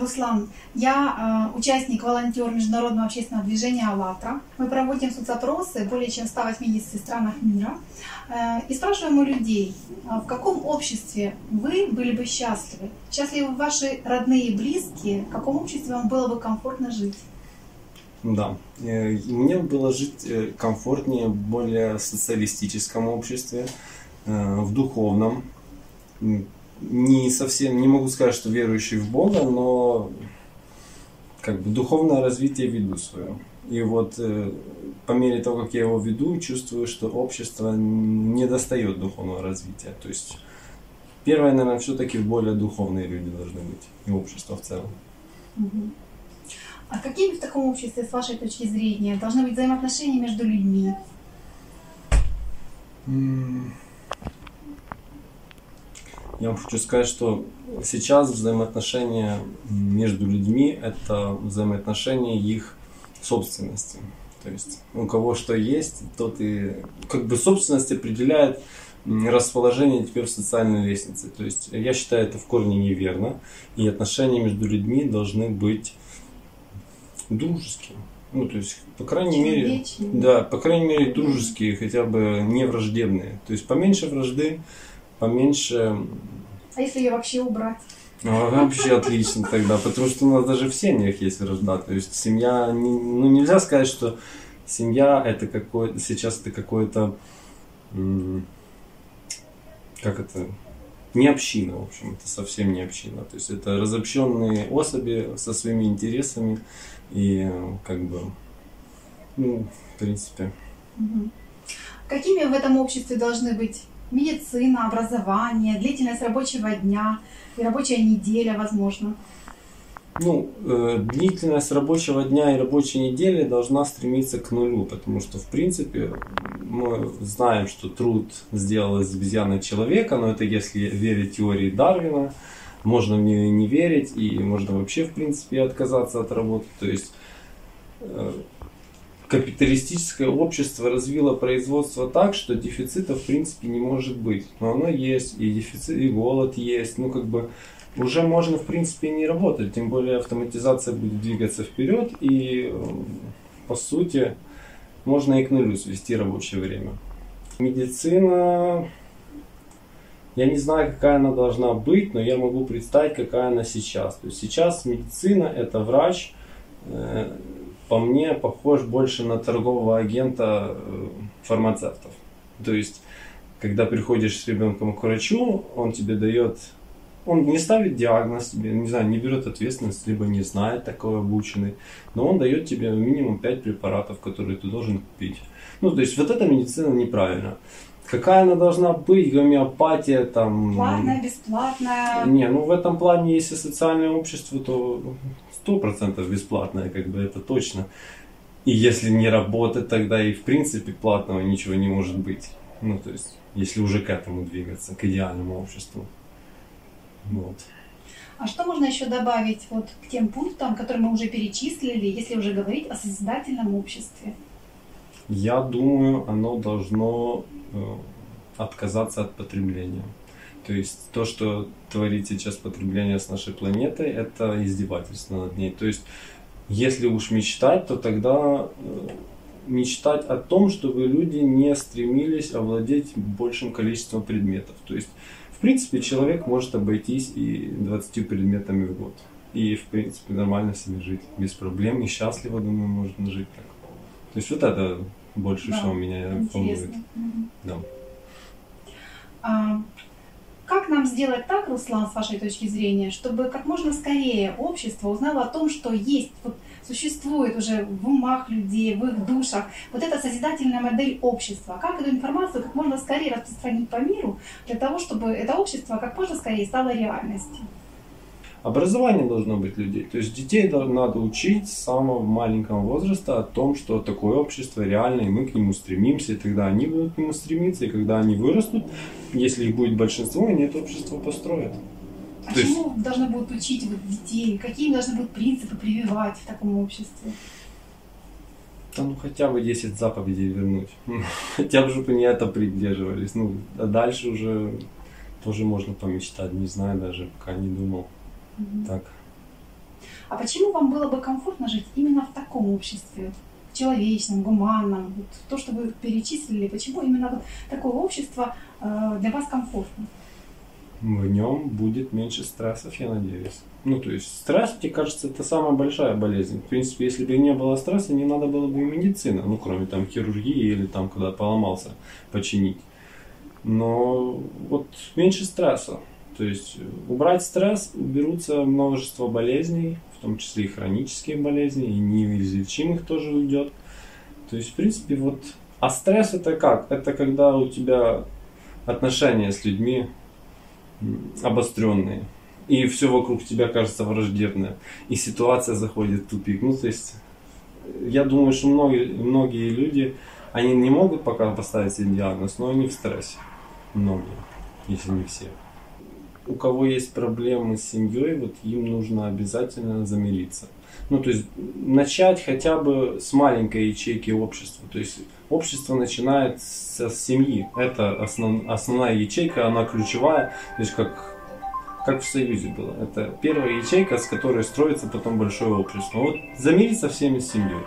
Руслан, я э, участник, волонтер Международного общественного движения «АЛЛАТРА». Мы проводим соцопросы более чем 180 странах мира э, и спрашиваем у людей, а в каком обществе вы были бы счастливы? Счастливы ваши родные и близкие? В каком обществе вам было бы комфортно жить? Да, э, мне было жить э, комфортнее в более социалистическом обществе, э, в духовном, не совсем, не могу сказать, что верующий в Бога, но как бы духовное развитие веду свое. И вот э, по мере того, как я его веду, чувствую, что общество не достает духовного развития. То есть первое, наверное, все-таки более духовные люди должны быть, и общество в целом. А какими в таком обществе, с вашей точки зрения, должны быть взаимоотношения между людьми? Я вам хочу сказать, что сейчас взаимоотношения между людьми – это взаимоотношения их собственности. То есть у кого что есть, тот и как бы собственность определяет расположение тебя в социальной лестнице. То есть я считаю это в корне неверно. И отношения между людьми должны быть дружескими. Ну, то есть, по крайней мере, да, по крайней мере, дружеские, хотя бы не враждебные. То есть поменьше вражды, поменьше... А если ее вообще убрать? Ну, вообще отлично тогда, потому что у нас даже в семьях есть вражда. То есть семья, ну нельзя сказать, что семья это какое сейчас это какое-то, как это, не община, в общем, это совсем не община. То есть это разобщенные особи со своими интересами и как бы, ну, в принципе. Какими в этом обществе должны быть медицина, образование, длительность рабочего дня и рабочая неделя, возможно? Ну, э, длительность рабочего дня и рабочей недели должна стремиться к нулю, потому что, в принципе, мы знаем, что труд сделал из обезьяны человека, но это если верить теории Дарвина, можно в не верить, и можно вообще, в принципе, отказаться от работы. То есть э, капиталистическое общество развило производство так, что дефицита в принципе не может быть. Но оно есть, и дефицит, и голод есть. Ну, как бы уже можно в принципе не работать, тем более автоматизация будет двигаться вперед, и по сути можно и к нулю свести рабочее время. Медицина, я не знаю, какая она должна быть, но я могу представить, какая она сейчас. То есть сейчас медицина это врач, э, по мне, похож больше на торгового агента э, фармацевтов. То есть, когда приходишь с ребенком к врачу, он тебе дает, он не ставит диагноз тебе, не знаю, не берет ответственность, либо не знает такой обученный, но он дает тебе минимум 5 препаратов, которые ты должен купить. Ну, то есть, вот эта медицина неправильна. Какая она должна быть, гомеопатия там... Платная, бесплатная? Не, ну в этом плане, если социальное общество, то сто процентов бесплатное, как бы это точно. И если не работать, тогда и в принципе платного ничего не может быть. Ну, то есть, если уже к этому двигаться, к идеальному обществу. Вот. А что можно еще добавить вот к тем пунктам, которые мы уже перечислили, если уже говорить о созидательном обществе? Я думаю, оно должно э, отказаться от потребления. То есть то, что творит сейчас потребление с нашей планетой, это издевательство над ней. То есть если уж мечтать, то тогда э, мечтать о том, чтобы люди не стремились овладеть большим количеством предметов. То есть, в принципе, человек может обойтись и 20 предметами в год. И, в принципе, нормально себе жить, без проблем, и счастливо, думаю, можно жить так. То есть, вот это больше да, всего меня волнует. Да. А, как нам сделать так, Руслан, с вашей точки зрения, чтобы как можно скорее общество узнало о том, что есть, вот, существует уже в умах людей, в их душах вот эта созидательная модель общества? Как эту информацию как можно скорее распространить по миру для того, чтобы это общество как можно скорее стало реальностью? Образование должно быть людей. То есть детей надо учить с самого маленького возраста о том, что такое общество реально, и мы к нему стремимся, и тогда они будут к нему стремиться, и когда они вырастут, если их будет большинство, они это общество построят. А То чему есть... должны будут учить вот детей? Какие должны будут принципы прививать в таком обществе? Да ну хотя бы 10 заповедей вернуть. хотя бы, чтобы они это придерживались. Ну, а дальше уже тоже можно помечтать, не знаю даже, пока не думал. Так. А почему вам было бы комфортно жить именно в таком обществе? В человечном, гуманном, вот то, что вы перечислили, почему именно вот такое общество э, для вас комфортно? В нем будет меньше стрессов, я надеюсь. Ну, то есть стресс, мне кажется, это самая большая болезнь. В принципе, если бы не было стресса, не надо было бы и медицина, ну, кроме там хирургии или там, когда поломался, починить. Но вот меньше стресса. То есть убрать стресс, уберутся множество болезней, в том числе и хронические болезни, и неизлечимых тоже уйдет. То есть, в принципе, вот... А стресс это как? Это когда у тебя отношения с людьми обостренные, и все вокруг тебя кажется враждебное, и ситуация заходит в тупик. Ну, то есть, я думаю, что многие, многие люди, они не могут пока поставить себе диагноз, но они в стрессе. Многие, если не все у кого есть проблемы с семьей, вот им нужно обязательно замириться. Ну, то есть начать хотя бы с маленькой ячейки общества. То есть общество начинает с, семьи. Это основ, основная ячейка, она ключевая. То есть как, как в Союзе было. Это первая ячейка, с которой строится потом большое общество. Вот замириться всеми с семьей.